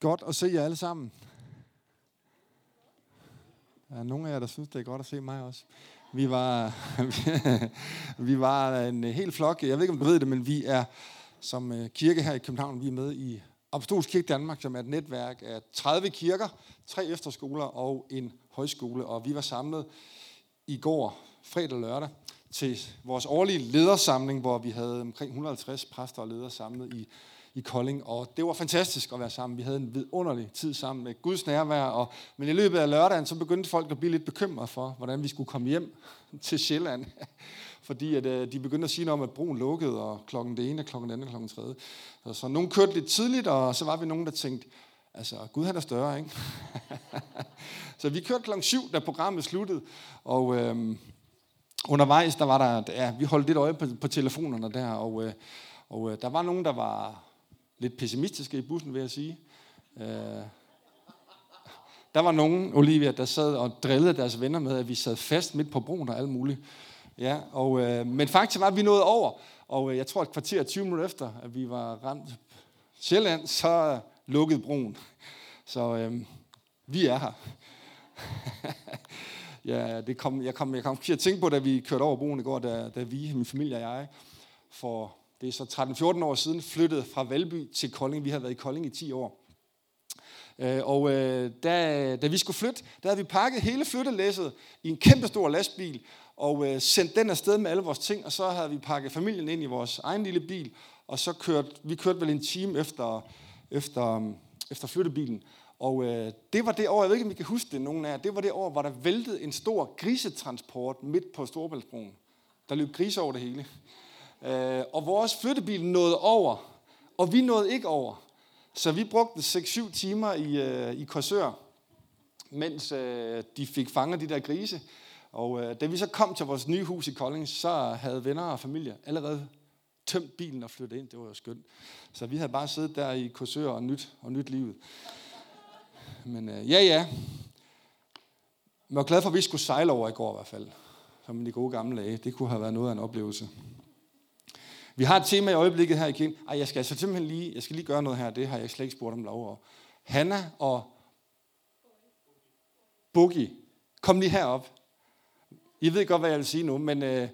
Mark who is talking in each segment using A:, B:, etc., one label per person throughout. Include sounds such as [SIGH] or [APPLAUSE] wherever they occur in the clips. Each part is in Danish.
A: Godt at se jer alle sammen. Der er nogle af jer, der synes, det er godt at se mig også. Vi var, [LAUGHS] vi var en hel flok, jeg ved ikke, om du ved det, men vi er som øh, kirke her i København, vi er med i Apostolsk Kirke Danmark, som er et netværk af 30 kirker, tre efterskoler og en højskole. Og vi var samlet i går, fredag og lørdag, til vores årlige ledersamling, hvor vi havde omkring 150 præster og ledere samlet i i Kolding, og det var fantastisk at være sammen. Vi havde en vidunderlig tid sammen med Guds nærvær, og, men i løbet af lørdagen, så begyndte folk at blive lidt bekymrede for, hvordan vi skulle komme hjem til Sjælland. [LAUGHS] Fordi at, øh, de begyndte at sige noget om, at broen lukkede, og klokken det ene, klokken det andet, klokken tredje. Så, så nogen kørte lidt tidligt, og så var vi nogen, der tænkte, altså, Gud han er større, ikke? [LAUGHS] så vi kørte klokken syv, da programmet sluttede, og øhm, undervejs, der var der, ja, vi holdt lidt øje på, på telefonerne der, og, øh, og øh, der var nogen, der var lidt pessimistiske i bussen, vil jeg sige. Øh, der var nogen, Olivia, der sad og drillede deres venner med, at vi sad fast midt på broen og alt muligt. Ja, og, øh, men faktisk var vi nået over, og øh, jeg tror et kvarter 20 minutter efter, at vi var ramt Sjælland, så lukkede broen. Så øh, vi er her. [LAUGHS] ja, det kom, jeg, kom, jeg kom til at tænke på, da vi kørte over broen i går, da, da vi, min familie og jeg, for det er så 13-14 år siden, flyttede fra Valby til Kolding. Vi har været i Kolding i 10 år. Øh, og øh, da, da vi skulle flytte, der havde vi pakket hele flyttelæsset i en kæmpe stor lastbil, og øh, sendt den afsted med alle vores ting, og så havde vi pakket familien ind i vores egen lille bil, og så kørte vi kørte vel en time efter, efter, efter flyttebilen. Og øh, det var det år, jeg ved ikke, om I kan huske det, nogen af jer, det var det år, hvor der væltede en stor grisetransport midt på Storebæltsbroen. Der løb grise over det hele. Øh, og vores flyttebil nåede over, og vi nåede ikke over. Så vi brugte 6-7 timer i, øh, i Korsør, mens øh, de fik fanget de der grise. Og øh, da vi så kom til vores nye hus i Kolding, så havde venner og familie allerede tømt bilen og flyttet ind. Det var jo skønt. Så vi havde bare siddet der i Korsør og nyt, og nyt livet. Men øh, ja, ja. Jeg var glad for, at vi skulle sejle over i går i hvert fald. Som de gode gamle dage. Det kunne have været noget af en oplevelse. Vi har et tema i øjeblikket her igen. Ej, jeg skal altså simpelthen lige, jeg skal lige gøre noget her. Det har jeg slet ikke spurgt om lov over. Hanna og Boogie, kom lige herop. I ved godt, hvad jeg vil sige nu, men øh,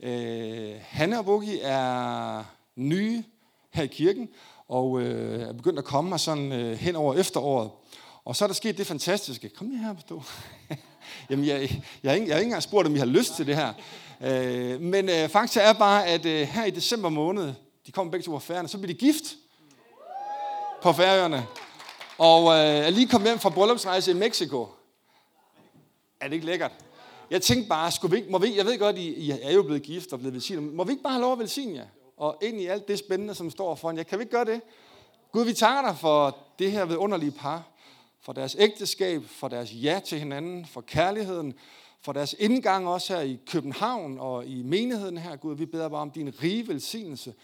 A: øh, Hanna og Boogie er nye her i kirken, og øh, er begyndt at komme her sådan øh, hen over efteråret. Og så er der sket det fantastiske. Kom lige her du. [LAUGHS] Jamen, jeg, jeg, jeg, har ikke, jeg har ikke engang spurgt, om I har lyst til det her. Øh, men øh, fakta er bare, at øh, her i december måned, de kommer begge to på færgerne, så bliver de gift på færgerne. Og øh, er lige kommet hjem fra bryllupsrejse i Mexico. Er det ikke lækkert? Jeg tænkte bare, skulle vi ikke, må vi, jeg ved godt, I, I er jo blevet gift og blevet velsignet, må vi ikke bare have lov at velsigne jer? Og ind i alt det spændende, som står foran jer. Kan vi ikke gøre det? Gud, vi takker dig for det her vidunderlige par, for deres ægteskab, for deres ja til hinanden, for kærligheden, for deres indgang også her i København og i menigheden her, Gud. Vi beder bare om din rige velsignelse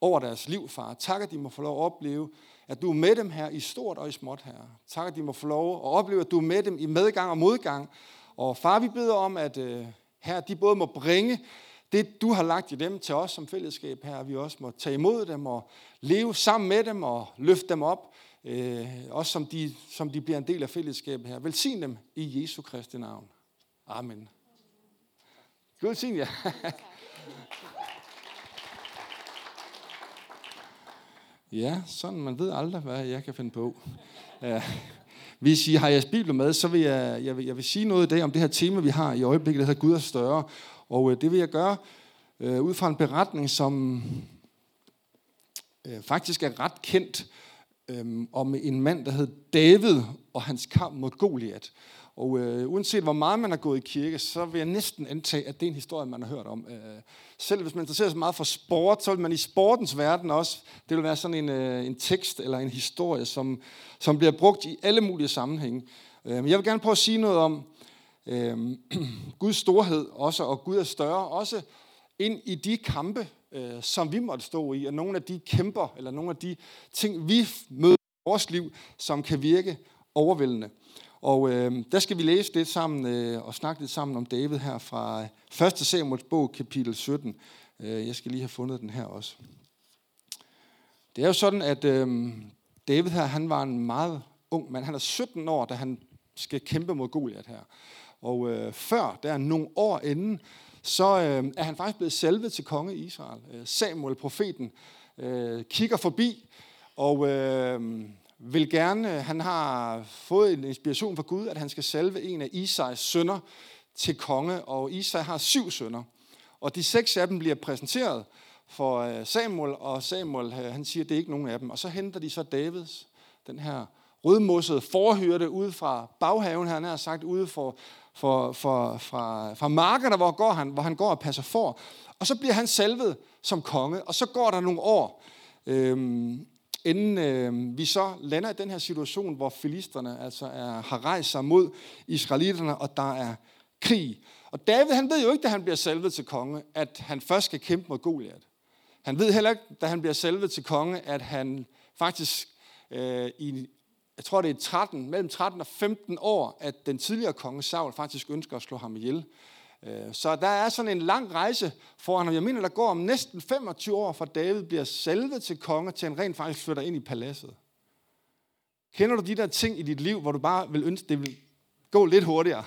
A: over deres liv, far. Tak, at de må få lov at opleve, at du er med dem her i stort og i småt her. Tak, at de må få lov at opleve, at du er med dem i medgang og modgang. Og far, vi beder om, at øh, her de både må bringe det, du har lagt i dem til os som fællesskab her, at vi også må tage imod dem og leve sammen med dem og løfte dem op, øh, også som de, som de bliver en del af fællesskabet her. Velsign dem i Jesu Kristi navn. Amen. Gud sige jer. [LAUGHS] ja, sådan man ved aldrig, hvad jeg kan finde på. Ja. Hvis I har jeres bibler med, så vil jeg, jeg, vil, jeg vil sige noget i dag om det her tema, vi har i øjeblikket, der hedder Gud er større. Og øh, det vil jeg gøre øh, ud fra en beretning, som øh, faktisk er ret kendt, øhm, om en mand, der hed David og hans kamp mod Goliat. Og øh, uanset hvor meget man har gået i kirke, så vil jeg næsten antage, at det er en historie, man har hørt om. Øh, selv hvis man interesserer sig meget for sport, så vil man i sportens verden også, det vil være sådan en, øh, en tekst eller en historie, som, som bliver brugt i alle mulige sammenhænge. Øh, men jeg vil gerne prøve at sige noget om øh, [CLEARS THROAT] Guds storhed også, og Gud er større, også ind i de kampe, øh, som vi måtte stå i, og nogle af de kæmper, eller nogle af de ting, vi møder i vores liv, som kan virke overvældende. Og øh, der skal vi læse lidt sammen øh, og snakke lidt sammen om David her fra øh, 1. Samuels bog, kapitel 17. Øh, jeg skal lige have fundet den her også. Det er jo sådan, at øh, David her, han var en meget ung mand. Han er 17 år, da han skal kæmpe mod Goliat her. Og øh, før, der er nogle år inden, så øh, er han faktisk blevet salvet til konge i Israel. Øh, Samuel, profeten, øh, kigger forbi og øh, vil gerne, øh, han har fået en inspiration fra Gud, at han skal salve en af Isais sønner til konge, og Isai har syv sønner. Og de seks af dem bliver præsenteret for øh, Samuel, og Samuel han siger, at det er ikke nogen af dem. Og så henter de så Davids, den her rødmossede forhyrte ude fra baghaven, han har sagt, ude for, for, for, fra, fra markerne, hvor, går han, hvor han går og passer for. Og så bliver han salvet som konge, og så går der nogle år, øhm, inden øh, vi så lander i den her situation, hvor filisterne altså er, har rejst sig mod israelitterne, og der er krig. Og David, han ved jo ikke, da han bliver salvet til konge, at han først skal kæmpe mod Goliat. Han ved heller ikke, da han bliver salvet til konge, at han faktisk øh, i, jeg tror det er 13, mellem 13 og 15 år, at den tidligere konge Saul faktisk ønsker at slå ham ihjel. Øh, så der er sådan en lang rejse foran ham. Jeg mener, der går om næsten 25 år, fra David bliver salvet til konge, til han rent faktisk flytter ind i paladset. Kender du de der ting i dit liv, hvor du bare vil ønske, det vil gå lidt hurtigere?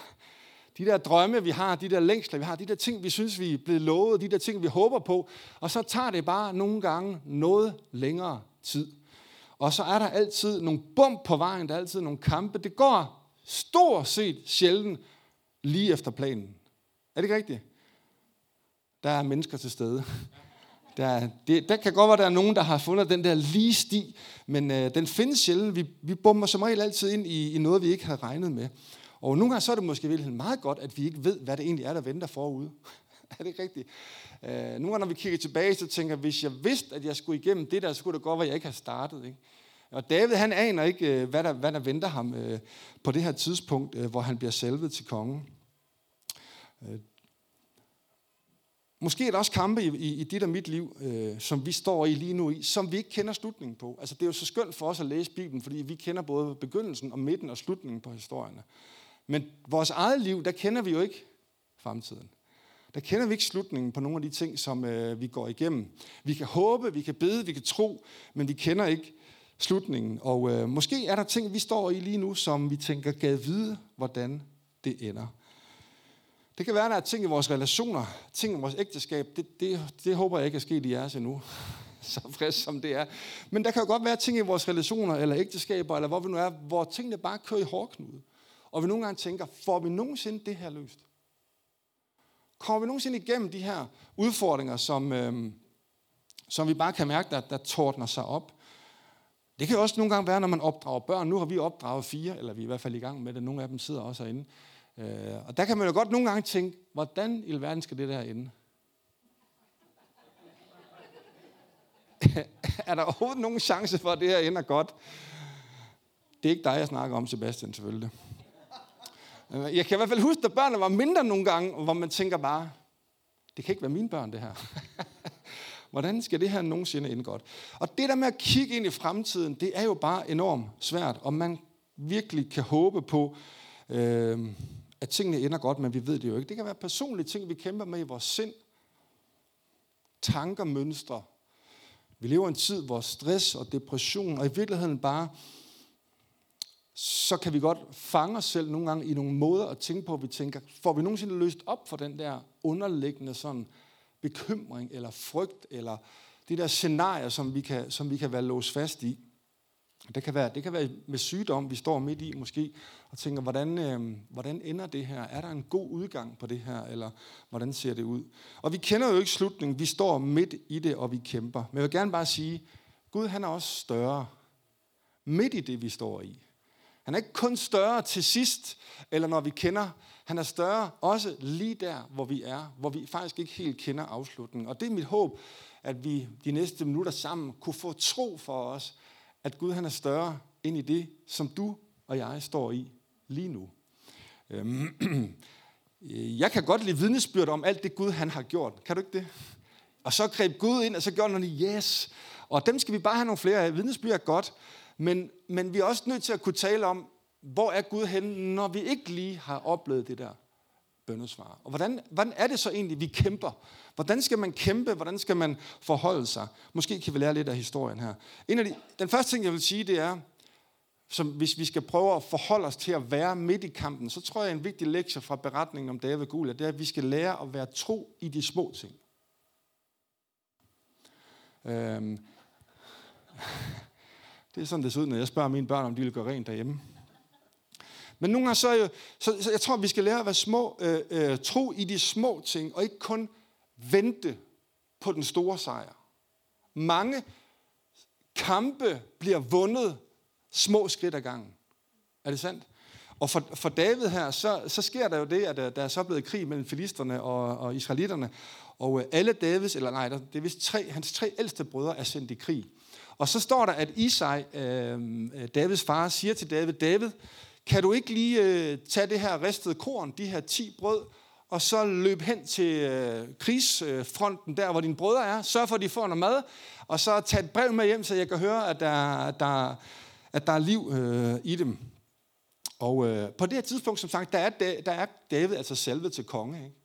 A: De der drømme, vi har, de der længsler, vi har, de der ting, vi synes, vi er blevet lovet, de der ting, vi håber på, og så tager det bare nogle gange noget længere tid. Og så er der altid nogle bump på vejen, der er altid nogle kampe. Det går stort set sjældent lige efter planen. Er det ikke rigtigt? Der er mennesker til stede. Der, det, der kan godt være, der er nogen, der har fundet den der lige sti, men øh, den findes sjældent. Vi, vi bomber som regel altid ind i, i noget, vi ikke havde regnet med. Og nogle gange så er det måske virkelig meget godt, at vi ikke ved, hvad det egentlig er, der venter forude. [LAUGHS] er det rigtigt? Øh, nogle gange, når vi kigger tilbage, så tænker jeg, hvis jeg vidste, at jeg skulle igennem det der, så kunne det godt være, at jeg ikke havde startet. Ikke? Og David, han aner ikke, øh, hvad der, hvad der venter ham øh, på det her tidspunkt, øh, hvor han bliver salvet til kongen. Øh, Måske er der også kampe i, i, i dit og mit liv, øh, som vi står i lige nu, i, som vi ikke kender slutningen på. Altså, det er jo så skønt for os at læse Bibelen, fordi vi kender både begyndelsen og midten og slutningen på historierne. Men vores eget liv, der kender vi jo ikke fremtiden. Der kender vi ikke slutningen på nogle af de ting, som øh, vi går igennem. Vi kan håbe, vi kan bede, vi kan tro, men vi kender ikke slutningen. Og øh, måske er der ting, vi står i lige nu, som vi tænker, gad vide, hvordan det ender. Det kan være, at der er ting i vores relationer, ting i vores ægteskab, det, det, det håber jeg ikke er sket i jeres endnu, [LAUGHS] så frisk som det er. Men der kan jo godt være ting i vores relationer, eller ægteskaber, eller hvor vi nu er, hvor tingene bare kører i hårdknude. Og vi nogle gange tænker, får vi nogensinde det her løst? Kommer vi nogensinde igennem de her udfordringer, som, øh, som vi bare kan mærke, der, der tordner sig op? Det kan også nogle gange være, når man opdrager børn. Nu har vi opdraget fire, eller vi er i hvert fald i gang med det. Nogle af dem sidder også herinde. Øh, og der kan man jo godt nogle gange tænke, hvordan i alverden skal det der ende? [LAUGHS] er der overhovedet nogen chance for, at det her ender godt? Det er ikke dig, jeg snakker om, Sebastian, selvfølgelig. Øh, jeg kan i hvert fald huske, at børnene var mindre nogle gange, hvor man tænker bare, det kan ikke være mine børn, det her. [LAUGHS] Hvordan skal det her nogensinde ende godt? Og det der med at kigge ind i fremtiden, det er jo bare enormt svært, og man virkelig kan håbe på, øh, at tingene ender godt, men vi ved det jo ikke. Det kan være personlige ting, vi kæmper med i vores sind. Tanker, mønstre. Vi lever en tid, hvor stress og depression, og i virkeligheden bare, så kan vi godt fange os selv nogle gange i nogle måder at tænke på, at vi tænker, får vi nogensinde løst op for den der underliggende sådan bekymring eller frygt, eller de der scenarier, som vi kan, som vi kan være låst fast i. Det kan, være, det kan være med sygdom, vi står midt i måske, og tænker, hvordan, øh, hvordan ender det her? Er der en god udgang på det her, eller hvordan ser det ud? Og vi kender jo ikke slutningen, vi står midt i det, og vi kæmper. Men jeg vil gerne bare sige, Gud han er også større midt i det, vi står i. Han er ikke kun større til sidst, eller når vi kender. Han er større også lige der, hvor vi er, hvor vi faktisk ikke helt kender afslutningen. Og det er mit håb, at vi de næste minutter sammen kunne få tro for os, at Gud han er større ind i det, som du og jeg står i lige nu. Øhm, [CLEARS THROAT] jeg kan godt lide vidnesbyrd om alt det Gud han har gjort. Kan du ikke det? Og så greb Gud ind, og så gjorde han yes. Og dem skal vi bare have nogle flere af. Vidnesbyrd er godt, men, men vi er også nødt til at kunne tale om, hvor er Gud henne, når vi ikke lige har oplevet det der. bøndesvar. Og hvordan, hvordan er det så egentlig, vi kæmper? Hvordan skal man kæmpe? Hvordan skal man forholde sig? Måske kan vi lære lidt af historien her. En af de, den første ting, jeg vil sige, det er, som hvis vi skal prøve at forholde os til at være midt i kampen, så tror jeg, en vigtig lektie fra beretningen om David Gula, det er, at vi skal lære at være tro i de små ting. Øhm. [LAUGHS] Det er sådan, det ser ud, når jeg spørger mine børn, om de vil gøre rent derhjemme. Men nogle gange så, er jo, så, så jeg tror, vi skal lære at være små, øh, øh, tro i de små ting, og ikke kun vente på den store sejr. Mange kampe bliver vundet små skridt ad gangen. Er det sandt? Og for, for David her, så, så sker der jo det, at øh, der, er så blevet krig mellem filisterne og, og israelitterne. Og øh, alle Davids, eller nej, det er vist tre, hans tre ældste brødre er sendt i krig. Og så står der, at Isai, øh, øh, Davids far, siger til David, David, kan du ikke lige øh, tage det her ristede korn, de her 10 brød, og så løb hen til øh, krigsfronten, der hvor dine brødre er, sørg for, at de får noget mad, og så tag et brev med hjem, så jeg kan høre, at der, der, at der er liv øh, i dem. Og øh, på det her tidspunkt, som sagt, der er, der er David altså selve til konge. Ikke?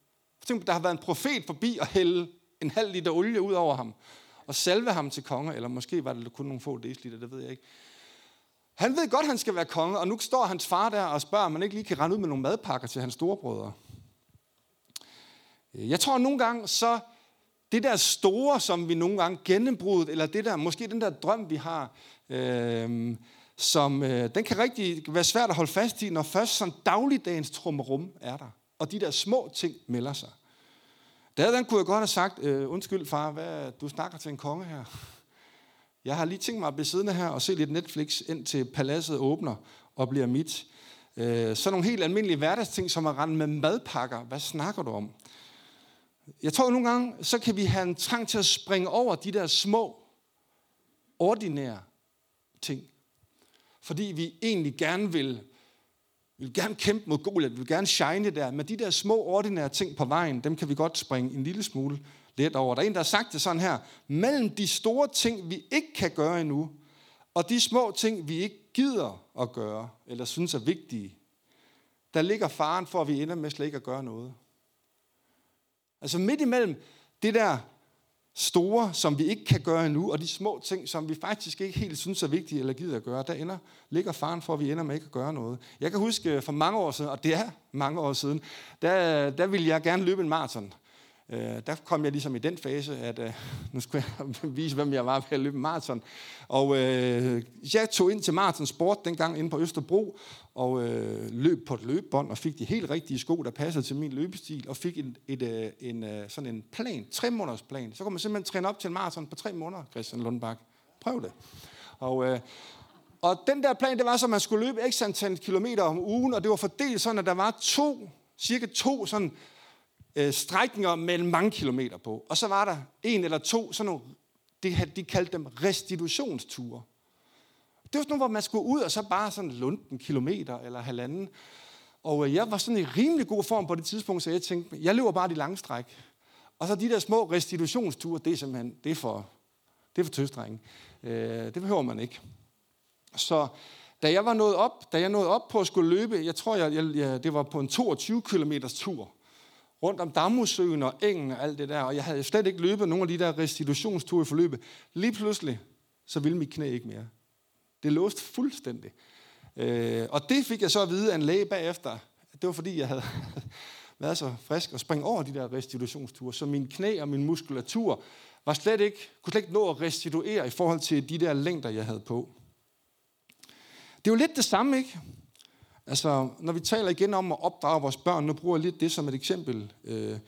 A: Tænk, der har været en profet forbi og hælde en halv liter olie ud over ham, og salve ham til konge, eller måske var det kun nogle få deciliter, det ved jeg ikke. Han ved godt, at han skal være konge, og nu står hans far der og spørger, om man ikke lige kan rende ud med nogle madpakker til hans storebrødre. Jeg tror at nogle gange, så det der store, som vi nogle gange gennembrudt, eller det der, måske den der drøm, vi har, øh, som, øh, den kan rigtig være svært at holde fast i, når først sådan dagligdagens trummerum er der, og de der små ting melder sig. Der den kunne jeg godt have sagt, øh, undskyld far, hvad, du snakker til en konge her. Jeg har lige tænkt mig at blive siddende her og se lidt Netflix, indtil paladset åbner og bliver mit. Øh, så nogle helt almindelige hverdagsting, som at rende med madpakker. Hvad snakker du om? Jeg tror nogle gange, så kan vi have en trang til at springe over de der små, ordinære ting. Fordi vi egentlig gerne vil, vi vil gerne kæmpe mod Goliath, vi vil gerne shine der, men de der små, ordinære ting på vejen, dem kan vi godt springe en lille smule let over. Der er en, der har sagt det sådan her. Mellem de store ting, vi ikke kan gøre endnu, og de små ting, vi ikke gider at gøre, eller synes er vigtige, der ligger faren for, at vi ender med slet ikke at gøre noget. Altså midt imellem det der store, som vi ikke kan gøre endnu, og de små ting, som vi faktisk ikke helt synes er vigtige eller gider at gøre, der ender, ligger faren for, at vi ender med ikke at gøre noget. Jeg kan huske for mange år siden, og det er mange år siden, der, der ville jeg gerne løbe en maraton. Øh, der kom jeg ligesom i den fase, at øh, [LAUGHS] nu skulle jeg [LAUGHS] vise, hvem jeg var ved at løbe maraton. Og øh, jeg tog ind til Maraton Sport dengang inde på Østerbro, og øh, løb på et løbebånd, og fik de helt rigtige sko, der passede til min løbestil, og fik en, et, øh, en, øh, sådan en plan, tre måneders plan. Så kunne man simpelthen træne op til en maraton på tre måneder, Christian Lundbak. Prøv det. Og, øh, og den der plan, det var så, at man skulle løbe x antal kilometer om ugen, og det var fordelt sådan, at der var to, cirka to sådan øh, strækninger mellem mange kilometer på. Og så var der en eller to, sådan nogle, det, de kaldte dem restitutionsture. Det var sådan nogle, hvor man skulle ud og så bare sådan lunde en kilometer eller halvanden. Og øh, jeg var sådan i rimelig god form på det tidspunkt, så jeg tænkte, jeg løber bare de lange stræk. Og så de der små restitutionsture, det er simpelthen, det er for, det er for tøstrengen. Øh, det behøver man ikke. Så da jeg var nået op, da jeg nåede op på at skulle løbe, jeg tror, jeg, jeg, det var på en 22 km tur, rundt om Damusøen og engen og alt det der, og jeg havde slet ikke løbet nogen af de der restitutionsture i forløbet. Lige pludselig, så ville mit knæ ikke mere. Det låste fuldstændig. Øh, og det fik jeg så at vide af en læge bagefter. Det var fordi, jeg havde [LAUGHS] været så frisk og springe over de der restitutionsture, så min knæ og min muskulatur var slet ikke, kunne slet ikke nå at restituere i forhold til de der længder, jeg havde på. Det er jo lidt det samme, ikke? Altså, når vi taler igen om at opdrage vores børn, nu bruger jeg lidt det som et eksempel. Øh,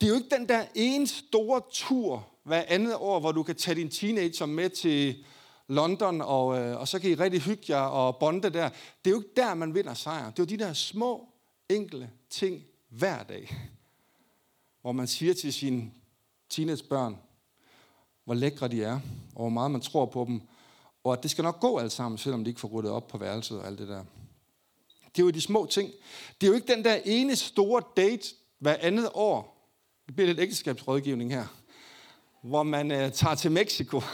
A: det er jo ikke den der ene store tur hver andet år, hvor du kan tage din teenager med til London, og, øh, og så kan I rigtig hygge jer og bonde der. Det er jo ikke der, man vinder sejr. Det er jo de der små, enkle ting hver dag, hvor man siger til sine teenagebørn, hvor lækre de er, og hvor meget man tror på dem, og at det skal nok gå alt sammen, selvom de ikke får ryddet op på værelset og alt det der. Det er jo de små ting. Det er jo ikke den der ene store date hver andet år. Det bliver lidt ægteskabsrådgivning her. Hvor man øh, tager til Mexico. [LAUGHS]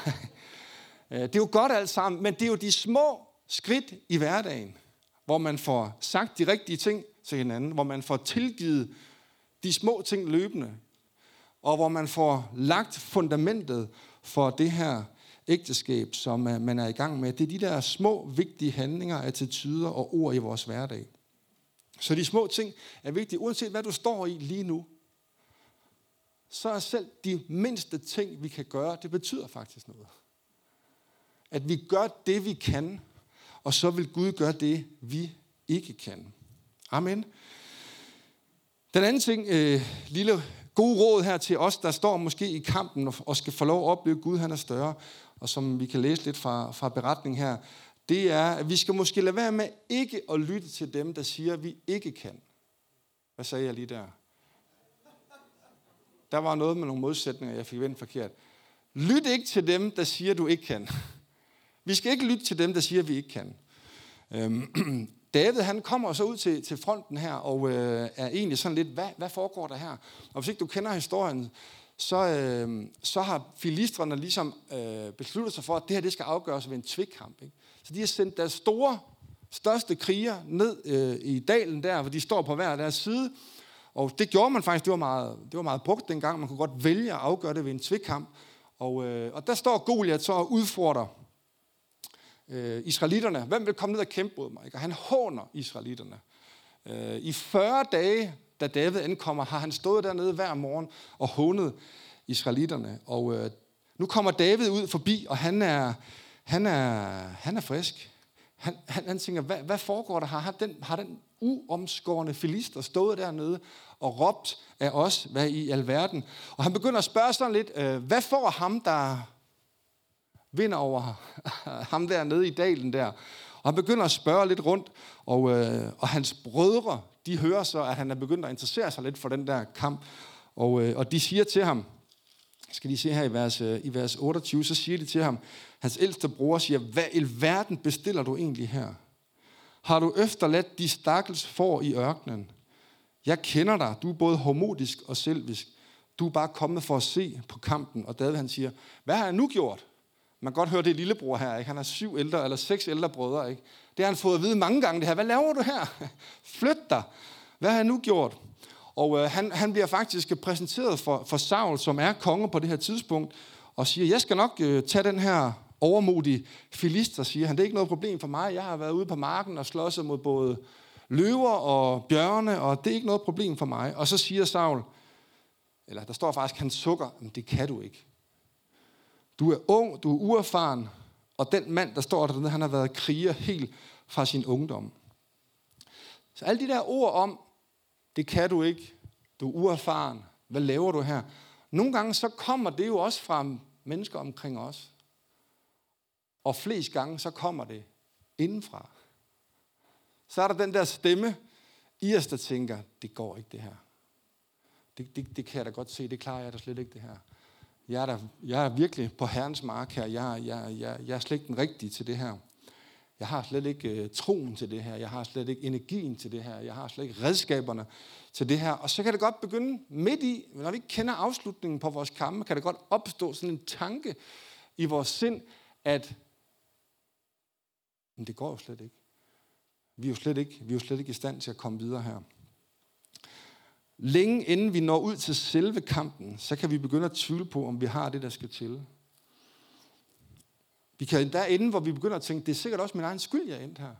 A: Øh, det er jo godt alt sammen, men det er jo de små skridt i hverdagen, hvor man får sagt de rigtige ting til hinanden, hvor man får tilgivet de små ting løbende, og hvor man får lagt fundamentet for det her ægteskab, som øh, man er i gang med. Det er de der små, vigtige handlinger, attityder og ord i vores hverdag. Så de små ting er vigtige, uanset hvad du står i lige nu. Så er selv de mindste ting, vi kan gøre, det betyder faktisk noget. At vi gør det, vi kan, og så vil Gud gøre det, vi ikke kan. Amen. Den anden ting, øh, lille gode råd her til os, der står måske i kampen og skal få lov at opleve, at Gud han er større, og som vi kan læse lidt fra, fra beretningen her, det er, at vi skal måske lade være med ikke at lytte til dem, der siger, at vi ikke kan. Hvad sagde jeg lige der? Der var noget med nogle modsætninger, jeg fik vendt forkert. Lyt ikke til dem, der siger, at du ikke kan. Vi skal ikke lytte til dem, der siger, at vi ikke kan. Øhm, [CLEARS THROAT] David han kommer så ud til, til fronten her, og øh, er egentlig sådan lidt, hvad, hvad foregår der her? Og hvis ikke du kender historien, så, øh, så har filistrene ligesom øh, besluttet sig for, at det her det skal afgøres ved en tvikkamp. Ikke? Så de har sendt deres store, største kriger ned øh, i dalen der, hvor de står på hver deres side. Og det gjorde man faktisk, det var meget, det var meget brugt dengang. Man kunne godt vælge at afgøre det ved en tvikkamp. Og, øh, og der står Goliath så og udfordrer øh, israelitterne. Hvem vil komme ned og kæmpe mod mig? Ikke? Og han håner israelitterne. Øh, I 40 dage, da David ankommer, har han stået dernede hver morgen og hånet israelitterne. Og øh, nu kommer David ud forbi, og han er, han er, han er frisk. Han, han, han tænker, hvad, hvad foregår der her? Har den, har den uomskårende filister stået dernede og råbt af os, hvad i alverden? Og han begynder at spørge sådan lidt, øh, hvad får ham, der vinder over [LAUGHS] ham der nede i dalen der. Og han begynder at spørge lidt rundt, og, øh, og hans brødre, de hører så, at han er begyndt at interessere sig lidt for den der kamp. Og, øh, og de siger til ham, skal de se her i vers, øh, i vers 28, så siger de til ham, hans ældste bror siger, hvad i verden bestiller du egentlig her? Har du efterladt de stakkels får i ørkenen? Jeg kender dig, du er både homodisk og selvisk. Du er bare kommet for at se på kampen. Og David han siger, hvad har jeg nu gjort? Man kan godt høre, det er lillebror her. Ikke? Han har syv ældre, eller seks ældre brødre. Ikke? Det har han fået at vide mange gange. Det her. Hvad laver du her? [LAUGHS] Flyt dig. Hvad har han nu gjort? Og øh, han, han bliver faktisk præsenteret for, for Saul, som er konge på det her tidspunkt, og siger, jeg skal nok øh, tage den her overmodige filister, siger han. Det er ikke noget problem for mig. Jeg har været ude på marken og slåsset mod både løver og bjørne, og det er ikke noget problem for mig. Og så siger Saul, eller der står faktisk, han sukker, men det kan du ikke. Du er ung, du er uerfaren, og den mand, der står der, han har været kriger helt fra sin ungdom. Så alle de der ord om, det kan du ikke, du er uerfaren, hvad laver du her? Nogle gange så kommer det jo også fra mennesker omkring os. Og flest gange så kommer det indenfra. Så er der den der stemme i os, der tænker, det går ikke det her. Det, det, det kan jeg da godt se, det klarer jeg da slet ikke det her jeg er, der, jeg er virkelig på Herrens mark her. Jeg, jeg, jeg, jeg er slet ikke den rigtige til det her. Jeg har slet ikke øh, troen til det her. Jeg har slet ikke energien til det her. Jeg har slet ikke redskaberne til det her. Og så kan det godt begynde midt i, når vi ikke kender afslutningen på vores kampe, kan det godt opstå sådan en tanke i vores sind, at men det går jo slet ikke. Vi er jo slet ikke, vi er jo slet ikke i stand til at komme videre her. Længe inden vi når ud til selve kampen, så kan vi begynde at tvivle på, om vi har det, der skal til. Vi kan endda ende, hvor vi begynder at tænke, det er sikkert også min egen skyld, jeg er endt her.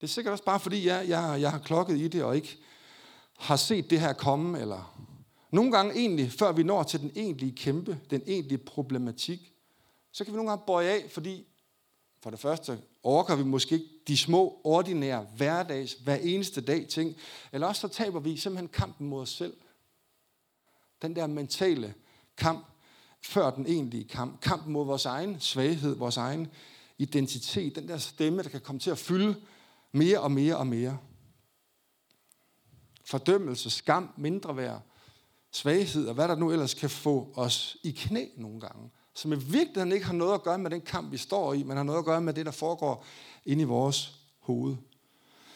A: Det er sikkert også bare fordi, jeg, jeg, jeg har klokket i det, og ikke har set det her komme. Eller nogle gange egentlig, før vi når til den egentlige kæmpe, den egentlige problematik, så kan vi nogle gange bøje af, fordi for det første orker vi måske ikke de små, ordinære, hverdags, hver eneste dag ting. Eller også så taber vi simpelthen kampen mod os selv. Den der mentale kamp, før den egentlige kamp. Kampen mod vores egen svaghed, vores egen identitet. Den der stemme, der kan komme til at fylde mere og mere og mere. Fordømmelse, skam, mindre værd, svaghed og hvad der nu ellers kan få os i knæ nogle gange som i virkeligheden ikke har noget at gøre med den kamp, vi står i, men har noget at gøre med det, der foregår inde i vores hoved.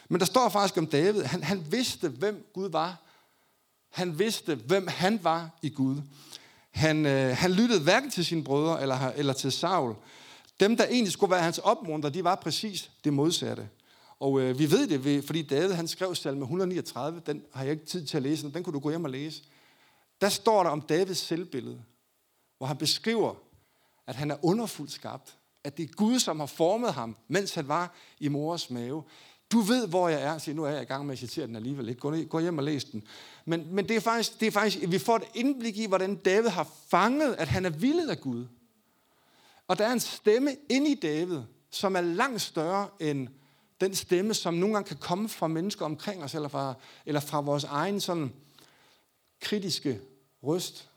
A: Men der står faktisk om David, han, han vidste, hvem Gud var. Han vidste, hvem han var i Gud. Han, øh, han lyttede hverken til sine brødre eller, eller til Saul. Dem, der egentlig skulle være hans opmuntre, de var præcis det modsatte. Og øh, vi ved det, fordi David han skrev salme 139, den har jeg ikke tid til at læse, den kunne du gå hjem og læse. Der står der om Davids selvbillede, hvor han beskriver, at han er underfuldt skabt. At det er Gud, som har formet ham, mens han var i mors mave. Du ved, hvor jeg er. Så nu er jeg i gang med at citere den alligevel. lidt. Gå, gå hjem og læs den. Men, men det, er faktisk, det er faktisk, vi får et indblik i, hvordan David har fanget, at han er villet af Gud. Og der er en stemme inde i David, som er langt større end den stemme, som nogle gange kan komme fra mennesker omkring os, eller fra, eller fra vores egen sådan kritiske røst.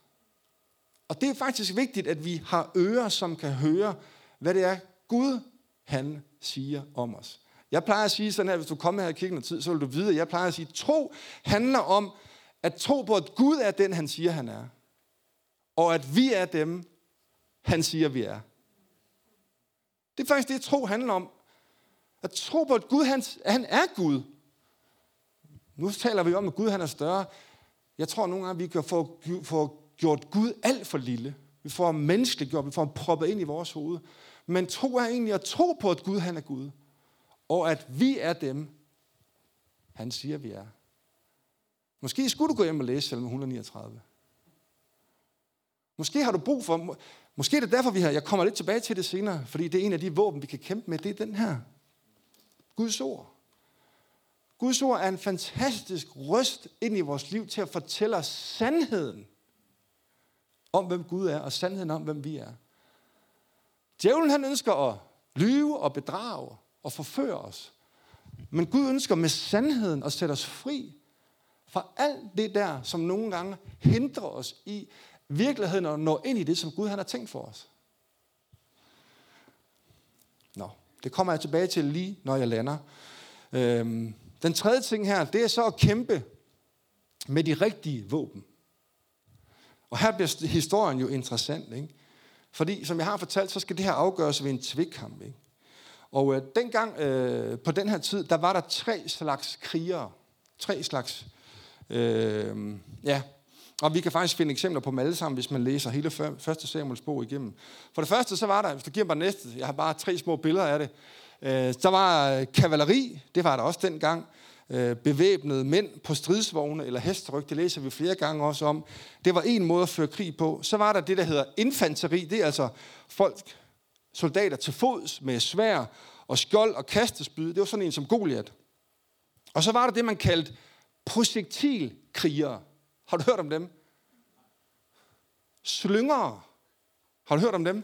A: Og det er faktisk vigtigt, at vi har ører, som kan høre, hvad det er, Gud han siger om os. Jeg plejer at sige sådan her, hvis du kommer her i kirken tid, så vil du vide, at jeg plejer at sige, tro handler om at tro på, at Gud er den, han siger, han er. Og at vi er dem, han siger, vi er. Det er faktisk det, tro handler om. At tro på, at Gud han, han er Gud. Nu taler vi om, at Gud han er større. Jeg tror nogle gange, vi kan få, få gjort Gud alt for lille. Vi får menneskeliggjort, vi får proppet ind i vores hoved. Men tro er egentlig at tro på, at Gud han er Gud. Og at vi er dem, han siger, vi er. Måske skulle du gå hjem og læse salme 139. Måske har du brug for, måske er det derfor, vi har, jeg kommer lidt tilbage til det senere, fordi det er en af de våben, vi kan kæmpe med, det er den her. Guds ord. Guds ord er en fantastisk røst ind i vores liv til at fortælle os sandheden om, hvem Gud er, og sandheden om, hvem vi er. Djævlen han ønsker at lyve og bedrage og forføre os. Men Gud ønsker med sandheden at sætte os fri fra alt det der, som nogle gange hindrer os i virkeligheden at nå ind i det, som Gud han har tænkt for os. Nå, det kommer jeg tilbage til lige, når jeg lander. Øhm, den tredje ting her, det er så at kæmpe med de rigtige våben. Og her bliver historien jo interessant, ikke? Fordi, som jeg har fortalt, så skal det her afgøres ved en tvikkamp, ikke? Og øh, dengang, øh, på den her tid, der var der tre slags krigere. Tre slags, øh, ja. Og vi kan faktisk finde eksempler på dem alle sammen, hvis man læser hele første Samuels bog igennem. For det første, så var der, hvis du giver mig næste, jeg har bare tre små billeder af det. Øh, der var øh, kavaleri, det var der også dengang. Øh, bevæbnede mænd på stridsvogne eller hesteryg, det læser vi flere gange også om. Det var en måde at føre krig på. Så var der det, der hedder infanteri, det er altså folk, soldater til fods med svær og skjold og kastespyd. Det var sådan en som Goliat. Og så var der det, man kaldte projektilkrigere. Har du hørt om dem? Slyngere. Har du hørt om dem?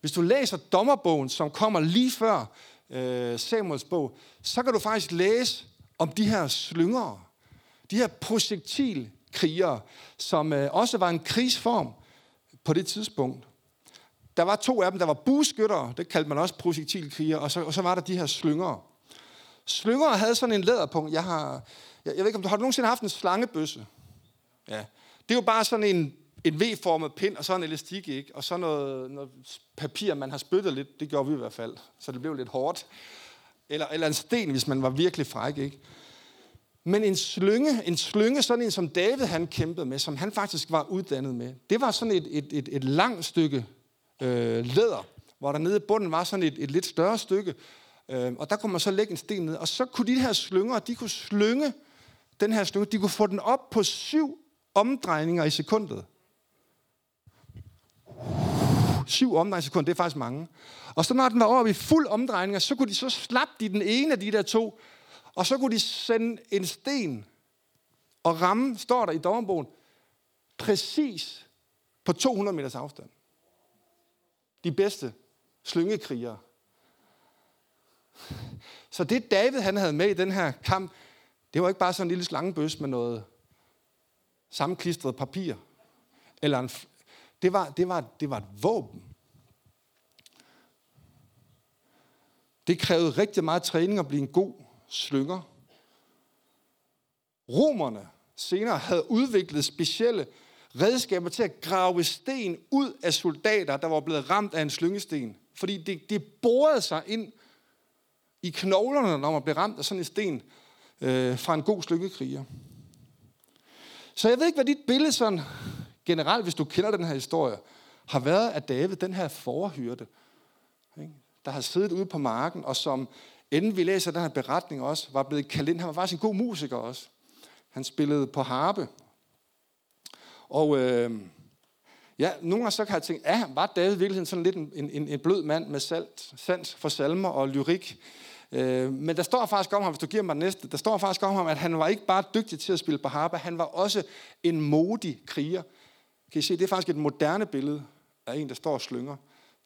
A: Hvis du læser dommerbogen, som kommer lige før øh, Samuels bog, så kan du faktisk læse om de her slyngere. De her projektilkrigere, som øh, også var en krigsform på det tidspunkt. Der var to af dem, der var buskytter, det kaldte man også projektilkriger, og så, og så var der de her slyngere. Slyngere havde sådan en læderpunkt. Jeg har, jeg, jeg ved ikke, om du har du nogensinde haft en slangebøsse? Ja. Det er jo bare sådan en, en V-formet pind, og så en elastik, ikke? Og så noget, noget papir, man har spyttet lidt. Det gjorde vi i hvert fald. Så det blev lidt hårdt. Eller, eller en sten, hvis man var virkelig fræk, ikke? Men en slynge, en slynge, sådan en som David han kæmpede med, som han faktisk var uddannet med, det var sådan et, et, et, et langt stykke øh, læder, hvor der nede i bunden var sådan et, et lidt større stykke, øh, og der kunne man så lægge en sten ned, og så kunne de her slynger, de kunne slynge den her slynge, de kunne få den op på syv omdrejninger i sekundet. Syv omdrejningssekunder, det er faktisk mange. Og så når den var over i fuld omdrejninger, så kunne de så slap de den ene af de der to, og så kunne de sende en sten og ramme, står der i dommerbogen, præcis på 200 meters afstand de bedste slyngekrigere. Så det David han havde med i den her kamp, det var ikke bare sådan en lille slangebøs med noget sammenklistret papir. Eller en, det, var, det, var, det var et våben. Det krævede rigtig meget træning at blive en god slynger. Romerne senere havde udviklet specielle redskaber til at grave sten ud af soldater, der var blevet ramt af en slyngesten. Fordi det, det borede sig ind i knoglerne, når man blev ramt af sådan en sten øh, fra en god slyngekriger. Så jeg ved ikke, hvad dit billede sådan generelt, hvis du kender den her historie, har været at David, den her forhyrte, ikke? der har siddet ude på marken, og som inden vi læser den her beretning også, var blevet kaldt ind. Han var faktisk en god musiker også. Han spillede på harpe. Og øh, ja, nogle gange så kan jeg tænke, ja, var David virkelig sådan lidt en, en, en blød mand med salt, sans for salmer og lyrik? Øh, men der står faktisk om ham, hvis du giver mig den næste, der står faktisk om ham, at han var ikke bare dygtig til at spille på harpe, han var også en modig kriger. Kan I se, det er faktisk et moderne billede af en, der står og slynger,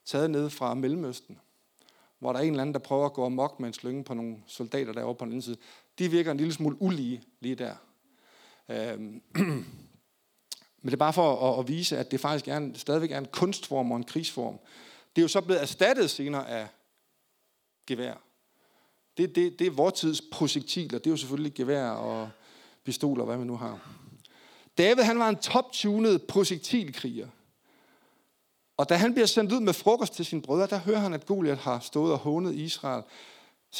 A: taget ned fra Mellemøsten, hvor der er en eller anden, der prøver at gå amok med en slynge på nogle soldater derovre på den anden side. De virker en lille smule ulige lige der. Øhm. [CLEARS THROAT] men det er bare for at, at vise, at det faktisk er en, stadigvæk er en kunstform og en krigsform. Det er jo så blevet erstattet senere af gevær. Det, det, det er vores tids projektiler. Det er jo selvfølgelig gevær og pistoler, hvad man nu har. David han var en top-tunet projektilkriger. Og da han bliver sendt ud med frokost til sine brødre, der hører han, at Goliath har stået og hånet Israel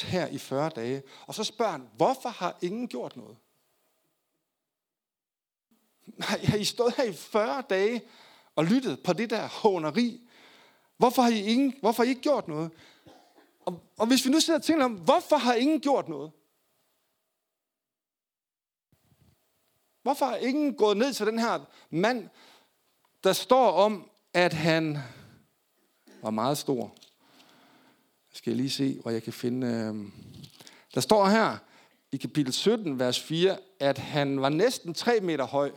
A: her i 40 dage. Og så spørger han, hvorfor har ingen gjort noget? Nej, har I stået her i 40 dage og lyttet på det der håneri? Hvorfor har I, ingen, hvorfor har I ikke gjort noget? Og, og hvis vi nu sidder og tænker om, hvorfor har ingen gjort noget? Hvorfor er ingen gået ned til den her mand, der står om, at han var meget stor? Skal jeg lige se, hvor jeg kan finde... Øhm, der står her i kapitel 17, vers 4, at han var næsten 3 meter høj.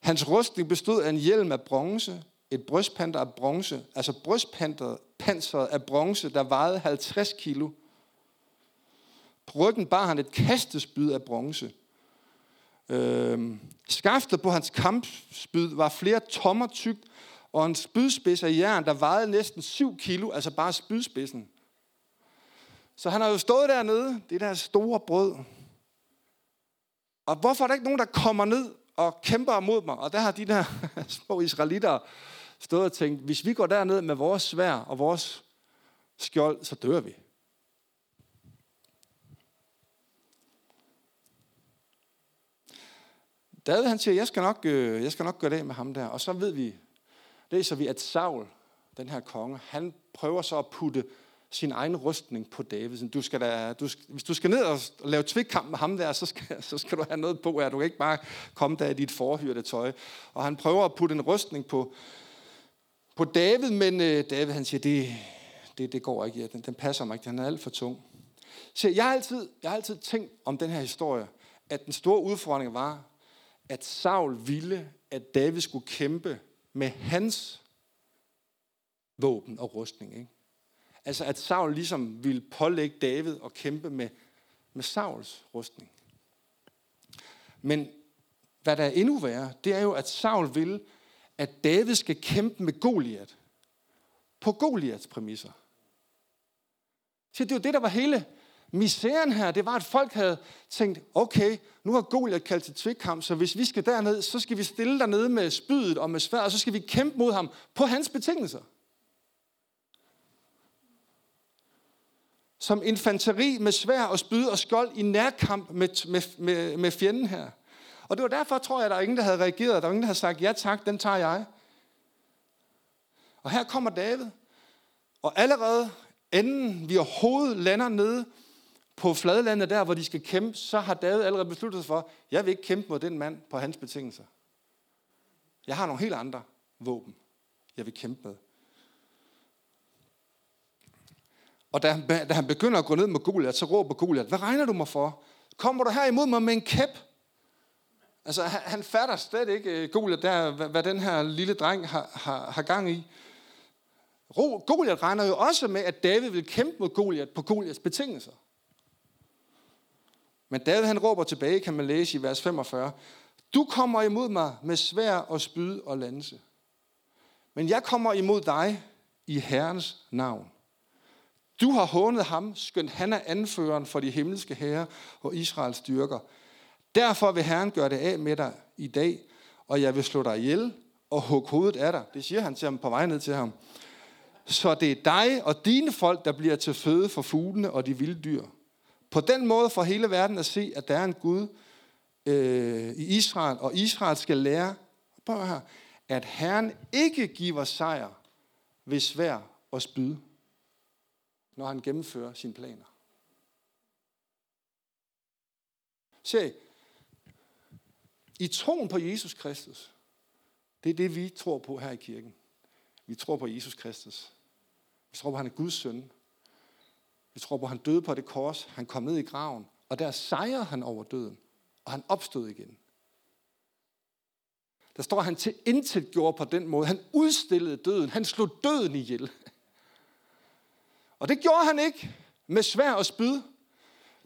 A: Hans rustning bestod af en hjelm af bronze, et brystpanter af bronze, altså brystpanseret af bronze, der vejede 50 kilo. På ryggen bar han et kastespyd af bronze. Øhm, skaftet på hans kampspyd var flere tommer tykt, og en spydspids af jern, der vejede næsten 7 kilo, altså bare spydspidsen. Så han har jo stået dernede, det der store brød. Og hvorfor er der ikke nogen, der kommer ned og kæmper mod mig? Og der har de der [LAUGHS] små israelitter stået og tænkt, hvis vi går derned med vores svær og vores skjold, så dør vi. David han siger, jeg skal nok, øh, jeg skal nok gøre det med ham der. Og så ved vi, læser vi, at Saul, den her konge, han prøver så at putte sin egen rustning på David. Du skal da, du, hvis du skal ned og lave tvikkamp med ham der, så skal, [LAUGHS] så skal du have noget på. Ja. Du kan ikke bare komme der i dit forhyrte tøj. Og han prøver at putte en rustning på, på David, men øh, David han siger, det, det, det går ikke, ja, den, den passer mig ikke, den er alt for tung. Så jeg har, altid, jeg har altid tænkt om den her historie, at den store udfordring var, at Saul ville, at David skulle kæmpe med hans våben og rustning. Ikke? Altså at Saul ligesom ville pålægge David at kæmpe med, med Sauls rustning. Men hvad der er endnu værre, det er jo, at Saul vil, at David skal kæmpe med Goliat. På Goliats præmisser. Så det er jo det, der var hele misæren her. Det var, at folk havde tænkt, okay, nu har Goliat kaldt til tvikkamp, så hvis vi skal derned, så skal vi stille dernede med spydet og med svær, og så skal vi kæmpe mod ham på hans betingelser. Som infanteri med svær og spyd og skold i nærkamp med, med, med, med fjenden her. Og det var derfor, tror jeg, at der var ingen, der havde reageret. Der var ingen, der havde sagt, ja tak, den tager jeg. Og her kommer David. Og allerede inden vi overhovedet lander nede på fladlandet der, hvor de skal kæmpe, så har David allerede besluttet sig for, jeg vil ikke kæmpe mod den mand på hans betingelser. Jeg har nogle helt andre våben, jeg vil kæmpe med. Og da han, da han begynder at gå ned med Goliath, så råber Goliath, hvad regner du mig for? Kommer du her imod mig med en kæp? Altså, han, han fatter slet ikke, øh, Goliath, der, hvad, hvad den her lille dreng har, har, har gang i. Goliath regner jo også med, at David vil kæmpe mod Goliath på Goliaths betingelser. Men David han råber tilbage, kan man læse i vers 45. Du kommer imod mig med svær og spyd og lanse. Men jeg kommer imod dig i Herrens navn. Du har hånet ham, skønt han er anføreren for de himmelske herrer og Israels styrker. Derfor vil Herren gøre det af med dig i dag, og jeg vil slå dig ihjel og hugge hovedet af dig. Det siger han til ham på vej ned til ham. Så det er dig og dine folk, der bliver til føde for fuglene og de vilde dyr. På den måde får hele verden at se, at der er en Gud øh, i Israel, og Israel skal lære, prøv her, at Herren ikke giver sejr ved svær og spyd. når han gennemfører sine planer. Se, i troen på Jesus Kristus, det er det, vi tror på her i kirken. Vi tror på Jesus Kristus. Vi tror på, at han er Guds søn. Vi tror på, at han døde på det kors. Han kom ned i graven. Og der sejrede han over døden. Og han opstod igen. Der står, at han til intet gjorde på den måde. Han udstillede døden. Han slog døden ihjel. Og det gjorde han ikke med svær og spyd.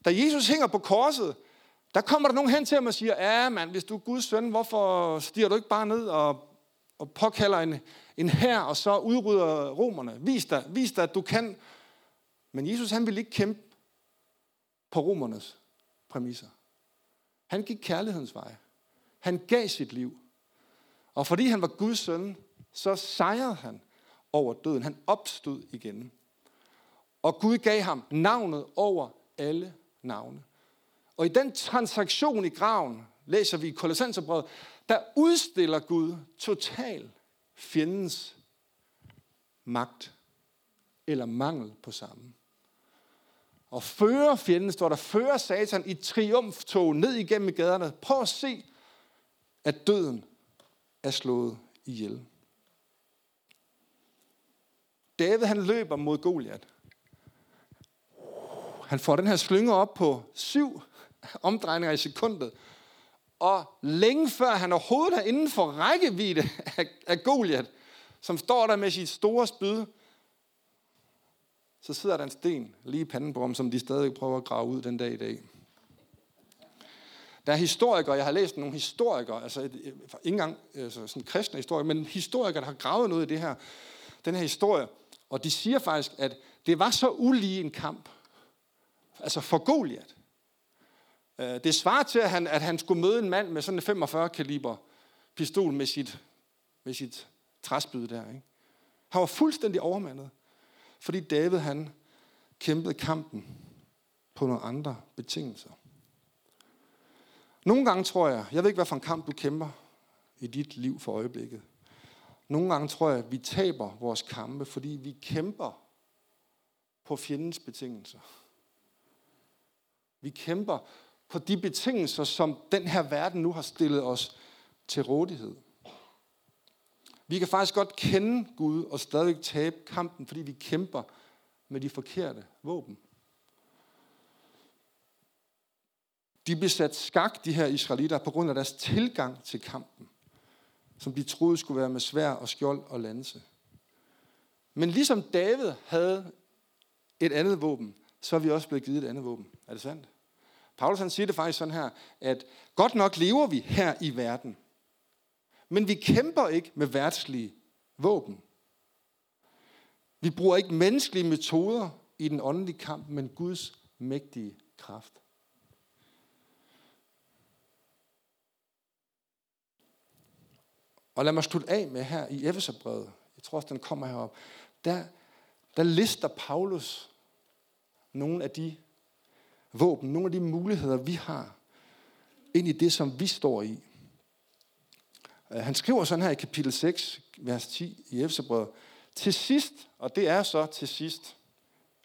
A: Da Jesus hænger på korset, der kommer der nogen hen til ham og siger, ja mand, hvis du er Guds søn, hvorfor stiger du ikke bare ned og, og påkalder en, en her og så udrydder romerne? Vis dig, vis dig, at du kan. Men Jesus, han ville ikke kæmpe på romernes præmisser. Han gik kærlighedens vej. Han gav sit liv. Og fordi han var Guds søn, så sejrede han over døden. Han opstod igen. Og Gud gav ham navnet over alle navne. Og i den transaktion i graven, læser vi i Kolossenserbrevet, der udstiller Gud total fjendens magt eller mangel på samme. Og fører fjenden, står der, fører Satan i triumftog ned igennem gaderne. Prøv at se, at døden er slået ihjel. David han løber mod Goliat. Han får den her slynge op på syv omdrejninger i sekundet. Og længe før han overhovedet er inden for rækkevidde af, af Goliat, som står der med sit store spyd, så sidder der en sten lige i panden på ham, som de stadig prøver at grave ud den dag i dag. Der er historikere, jeg har læst nogle historikere, altså ikke engang altså sådan kristne historikere, men historikere, der har gravet noget i det her, den her historie, og de siger faktisk, at det var så ulige en kamp, altså for Goliat. Øh, det svarer til, at han, at han skulle møde en mand med sådan en 45 kaliber pistol med sit, med sit træsbyd der. Ikke? Han var fuldstændig overmandet, fordi David han kæmpede kampen på nogle andre betingelser. Nogle gange tror jeg, jeg ved ikke, hvad for en kamp du kæmper i dit liv for øjeblikket. Nogle gange tror jeg, at vi taber vores kampe, fordi vi kæmper på fjendens betingelser. Vi kæmper på de betingelser, som den her verden nu har stillet os til rådighed. Vi kan faktisk godt kende Gud og stadig tabe kampen, fordi vi kæmper med de forkerte våben. De blev sat skak, de her israelitter, på grund af deres tilgang til kampen, som de troede skulle være med svær og skjold og lanse. Men ligesom David havde et andet våben, så er vi også blevet givet et andet våben. Er det sandt? Paulus han siger det faktisk sådan her, at godt nok lever vi her i verden, men vi kæmper ikke med værtslige våben. Vi bruger ikke menneskelige metoder i den åndelige kamp, men Guds mægtige kraft. Og lad mig slutte af med her i Efeserbrevet, jeg tror også, den kommer herop, der, der lister Paulus nogle af de våben, nogle af de muligheder, vi har, ind i det, som vi står i. Øh, han skriver sådan her i kapitel 6, vers 10 i Efeserbrevet. Til sidst, og det er så til sidst,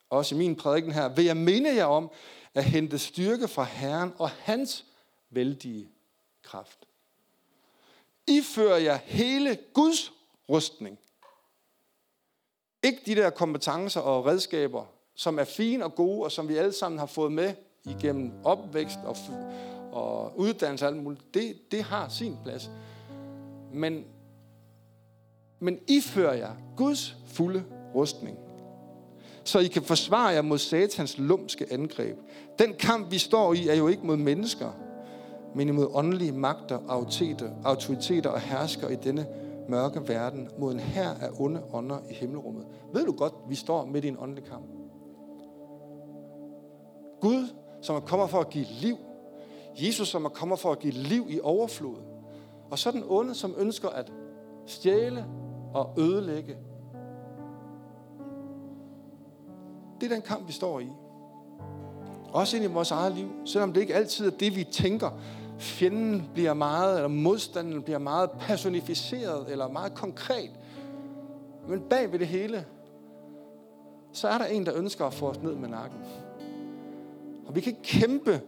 A: også i min prædiken her, vil jeg minde jer om at hente styrke fra Herren og hans vældige kraft. I fører jer hele Guds rustning. Ikke de der kompetencer og redskaber, som er fine og gode, og som vi alle sammen har fået med igennem opvækst og, og uddannelse og alt muligt. Det, det har sin plads. Men, men ifører jer Guds fulde rustning, så I kan forsvare jer mod satans lumske angreb. Den kamp, vi står i, er jo ikke mod mennesker, men imod åndelige magter, autoriteter, autoriteter og hersker i denne mørke verden, mod en her af onde ånder i himmelrummet. Ved du godt, vi står midt i en åndelig kamp? Gud, som er kommet for at give liv. Jesus, som er kommet for at give liv i overflod. Og så den onde, som ønsker at stjæle og ødelægge. Det er den kamp, vi står i. Også ind i vores eget liv. Selvom det ikke altid er det, vi tænker. Fjenden bliver meget, eller modstanden bliver meget personificeret, eller meget konkret. Men bag ved det hele, så er der en, der ønsker at få os ned med nakken. Og vi kan kæmpe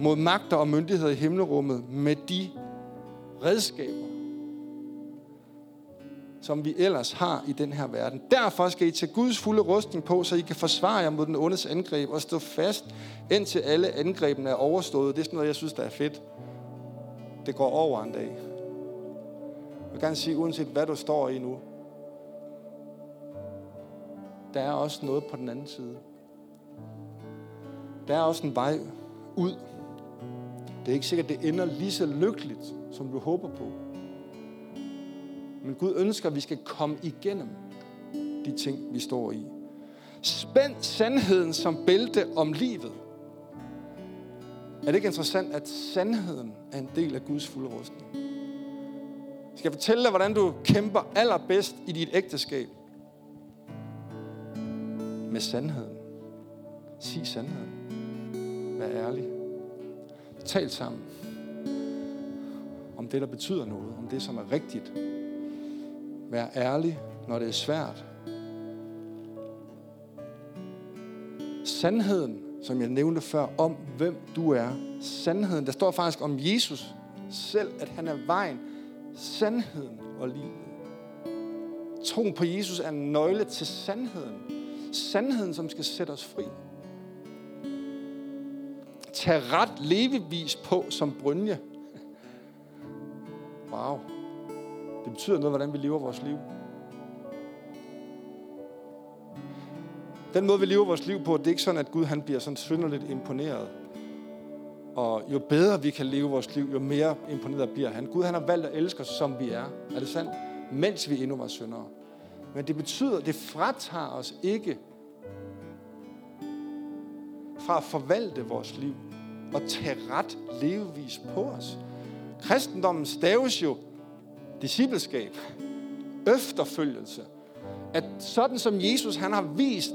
A: mod magter og myndigheder i himmelrummet med de redskaber, som vi ellers har i den her verden. Derfor skal I tage Guds fulde rustning på, så I kan forsvare jer mod den ondes angreb og stå fast, indtil alle angrebene er overstået. Det er sådan noget, jeg synes, der er fedt. Det går over en dag. Jeg vil gerne sige, uanset hvad du står i nu, der er også noget på den anden side. Der er også en vej ud. Det er ikke sikkert, det ender lige så lykkeligt, som du håber på. Men Gud ønsker, at vi skal komme igennem de ting, vi står i. Spænd sandheden som bælte om livet. Er det ikke interessant, at sandheden er en del af Guds fulde rustning? Skal jeg fortælle dig, hvordan du kæmper allerbedst i dit ægteskab? Med sandheden. Sig sandheden. Vær ærlig. Tal sammen om det, der betyder noget. Om det, som er rigtigt. Vær ærlig, når det er svært. Sandheden, som jeg nævnte før, om hvem du er. Sandheden, der står faktisk om Jesus selv, at han er vejen, sandheden og livet. Troen på Jesus er en nøgle til sandheden. Sandheden, som skal sætte os fri. Tag ret levevis på som brynje. Wow. Det betyder noget, hvordan vi lever vores liv. Den måde, vi lever vores liv på, det er ikke sådan, at Gud han bliver sådan synderligt imponeret. Og jo bedre vi kan leve vores liv, jo mere imponeret bliver han. Gud han har valgt at elske os, som vi er. Er det sandt? Mens vi endnu var syndere. Men det betyder, det fratager os ikke fra at forvalte vores liv og tage ret levevis på os. Kristendommen staves jo discipleskab, efterfølgelse. At sådan som Jesus han har vist,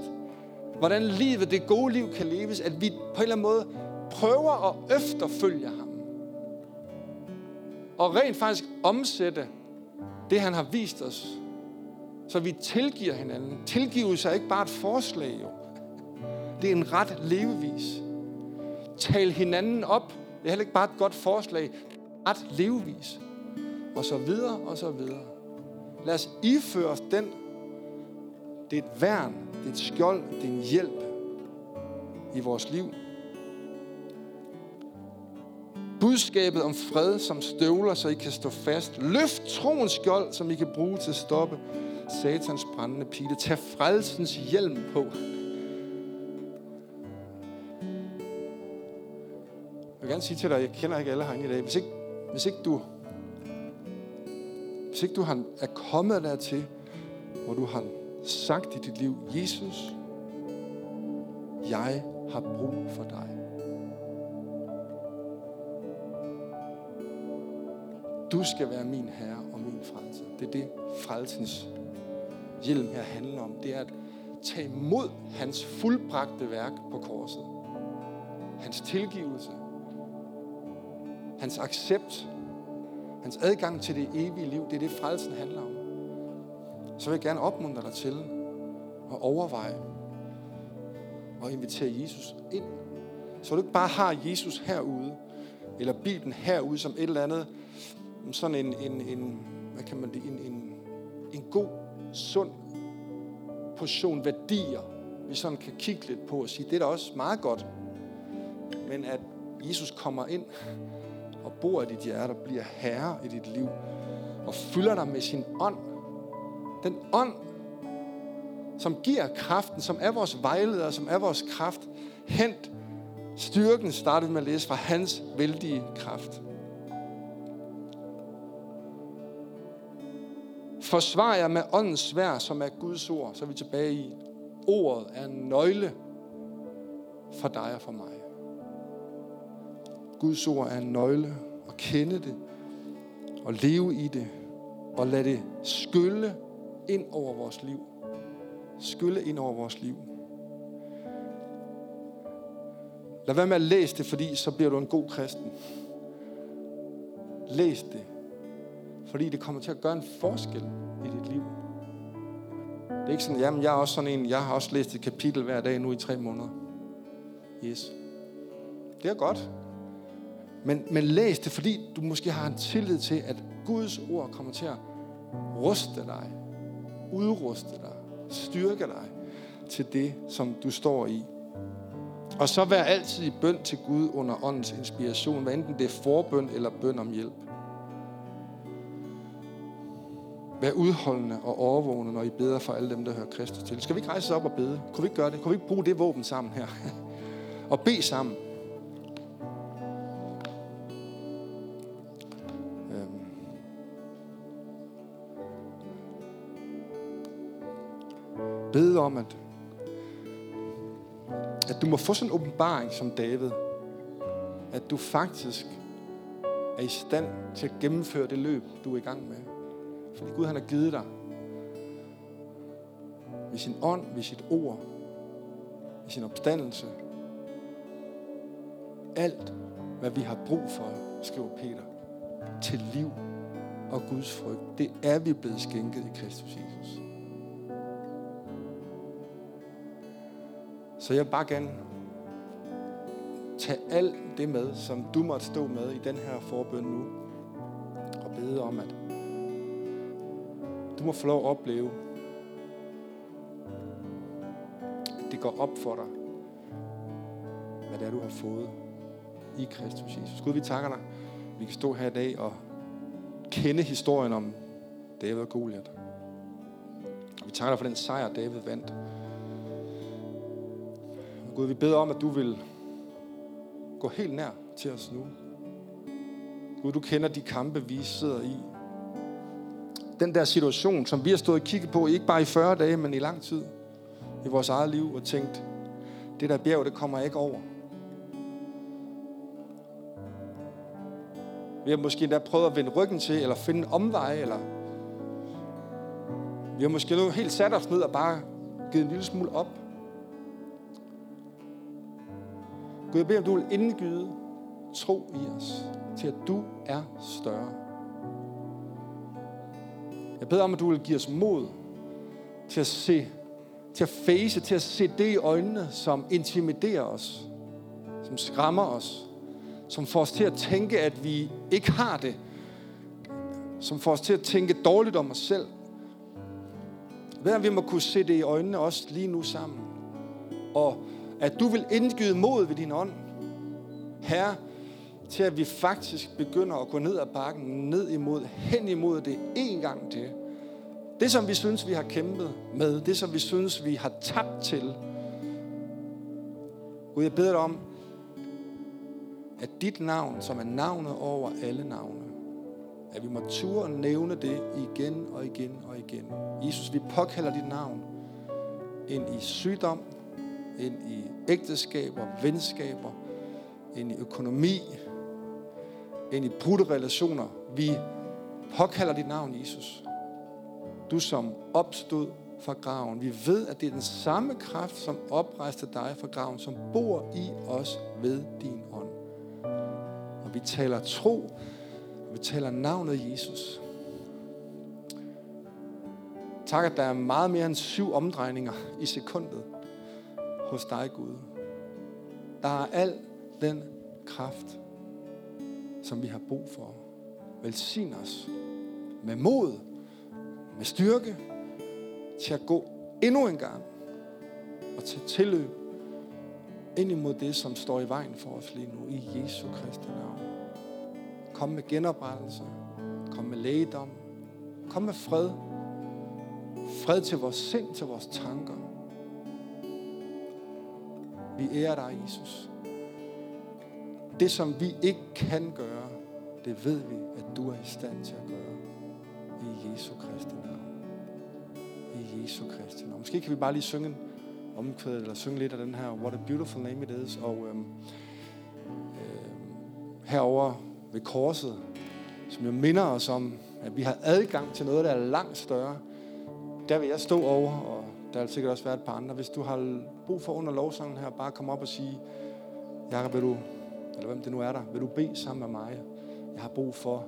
A: hvordan livet, det gode liv kan leves, at vi på en eller anden måde prøver at efterfølge ham. Og rent faktisk omsætte det, han har vist os, så vi tilgiver hinanden. Tilgivelse er ikke bare et forslag, jo. Det er en ret levevis. Tal hinanden op. Det er heller ikke bare et godt forslag. Ret levevis og så videre, og så videre. Lad os iføre os den. Det er et værn, det er et skjold, det er en hjælp i vores liv. Budskabet om fred som støvler, så I kan stå fast. Løft troens skjold, som I kan bruge til at stoppe satans brændende pile. Tag frelsens hjelm på. Jeg vil gerne sige til dig, jeg kender ikke alle herinde i dag. Hvis ikke, hvis ikke du hvis ikke du har, er kommet dertil, hvor du har sagt i dit liv, Jesus, jeg har brug for dig. Du skal være min herre og min frelse. Det er det, frelsens hjelm her handler om. Det er at tage imod hans fuldbragte værk på korset. Hans tilgivelse. Hans accept Hans adgang til det evige liv, det er det, frelsen handler om. Så vil jeg gerne opmuntre dig til at overveje og invitere Jesus ind. Så du ikke bare har Jesus herude, eller Bibelen herude som et eller andet, sådan en, en, en hvad kan man det, en, en, en god, sund portion værdier, vi sådan kan kigge lidt på og sige, det er da også meget godt. Men at Jesus kommer ind og bor i dit hjerte og bliver herre i dit liv og fylder dig med sin ånd. Den ånd, som giver kraften, som er vores vejleder, som er vores kraft. Hent styrken, startet med at læse fra hans vældige kraft. Forsvar jer med åndens svær, som er Guds ord. Så er vi tilbage i. Ordet er en nøgle for dig og for mig. Guds ord er en nøgle og kende det og leve i det og lade det skylle ind over vores liv. Skylle ind over vores liv. Lad være med at læse det, fordi så bliver du en god kristen. Læs det, fordi det kommer til at gøre en forskel i dit liv. Det er ikke sådan, jamen jeg er også sådan en, jeg har også læst et kapitel hver dag nu i tre måneder. Yes. Det er godt. Men, men læs det, fordi du måske har en tillid til, at Guds ord kommer til at ruste dig, udruste dig, styrke dig til det, som du står i. Og så vær altid i bøn til Gud under åndens inspiration, hvad enten det er forbøn eller bøn om hjælp. Vær udholdende og overvågende, når I beder for alle dem, der hører Kristus til. Skal vi ikke rejse os op og bede? Kunne vi ikke gøre det? Kunne vi ikke bruge det våben sammen her? [LAUGHS] og bede sammen. Bede om, at, at du må få sådan en åbenbaring som David. At du faktisk er i stand til at gennemføre det løb, du er i gang med. Fordi Gud han har givet dig ved sin ånd, ved sit ord, ved sin opstandelse. Alt, hvad vi har brug for, skriver Peter, til liv og Guds frygt, det er vi blevet skænket i Kristus Jesus. Så jeg vil bare gerne tage alt det med, som du måtte stå med i den her forbøn nu, og bede om, at du må få lov at opleve, at det går op for dig, hvad det er, du har fået i Kristus Jesus. Gud, vi takker dig. Vi kan stå her i dag og kende historien om David og Goliat. Vi takker dig for den sejr, David vandt. Gud, vi beder om, at du vil gå helt nær til os nu. Gud, du kender de kampe, vi sidder i den der situation, som vi har stået og kigget på, ikke bare i 40 dage, men i lang tid i vores eget liv, og tænkt, det der bjerg, det kommer ikke over. Vi har måske endda prøvet at vende ryggen til, eller finde en omvej, eller vi har måske nu helt sat os ned og bare givet en lille smule op. Gud, jeg beder, om du vil indgyde tro i os, til at du er større. Jeg beder om, at du vil give os mod til at se, til at face, til at se det i øjnene, som intimiderer os, som skræmmer os, som får os til at tænke, at vi ikke har det, som får os til at tænke dårligt om os selv. Hvad om, vi må kunne se det i øjnene også lige nu sammen. Og at du vil indgyde mod ved din ånd. Herre, til at vi faktisk begynder at gå ned ad bakken, ned imod, hen imod det en gang til. Det, som vi synes, vi har kæmpet med, det, som vi synes, vi har tabt til. Gud, jeg beder dig om, at dit navn, som er navnet over alle navne, at vi må ture nævne det igen og igen og igen. Jesus, vi påkalder dit navn ind i sygdom, ind i ægteskaber, venskaber, ind i økonomi, ind i brudte relationer. Vi påkalder dit navn, Jesus. Du som opstod fra graven. Vi ved, at det er den samme kraft, som oprejste dig fra graven, som bor i os ved din ånd. Og vi taler tro, og vi taler navnet Jesus. Tak, at der er meget mere end syv omdrejninger i sekundet hos dig, Gud. Der er al den kraft, som vi har brug for. Velsign os med mod, med styrke, til at gå endnu en gang og til tilløb ind imod det, som står i vejen for os lige nu, i Jesu Kristi navn. Kom med genoprettelse, kom med lægedom, kom med fred, fred til vores sind, til vores tanker. Vi ærer dig, Jesus. Det, som vi ikke kan gøre, det ved vi, at du er i stand til at gøre. I Jesu Kristi navn. I Jesu Kristi navn. Måske kan vi bare lige synge en omkvæd, eller synge lidt af den her What a Beautiful Name It Is. Og øhm, øhm, herover ved korset, som jo minder os om, at vi har adgang til noget, der er langt større. Der vil jeg stå over, og der vil sikkert også være et par andre. Hvis du har brug for under lovsangen her, bare kom op og sige, Jakob, vil du eller hvem det nu er der, vil du bede sammen med mig? Jeg har brug for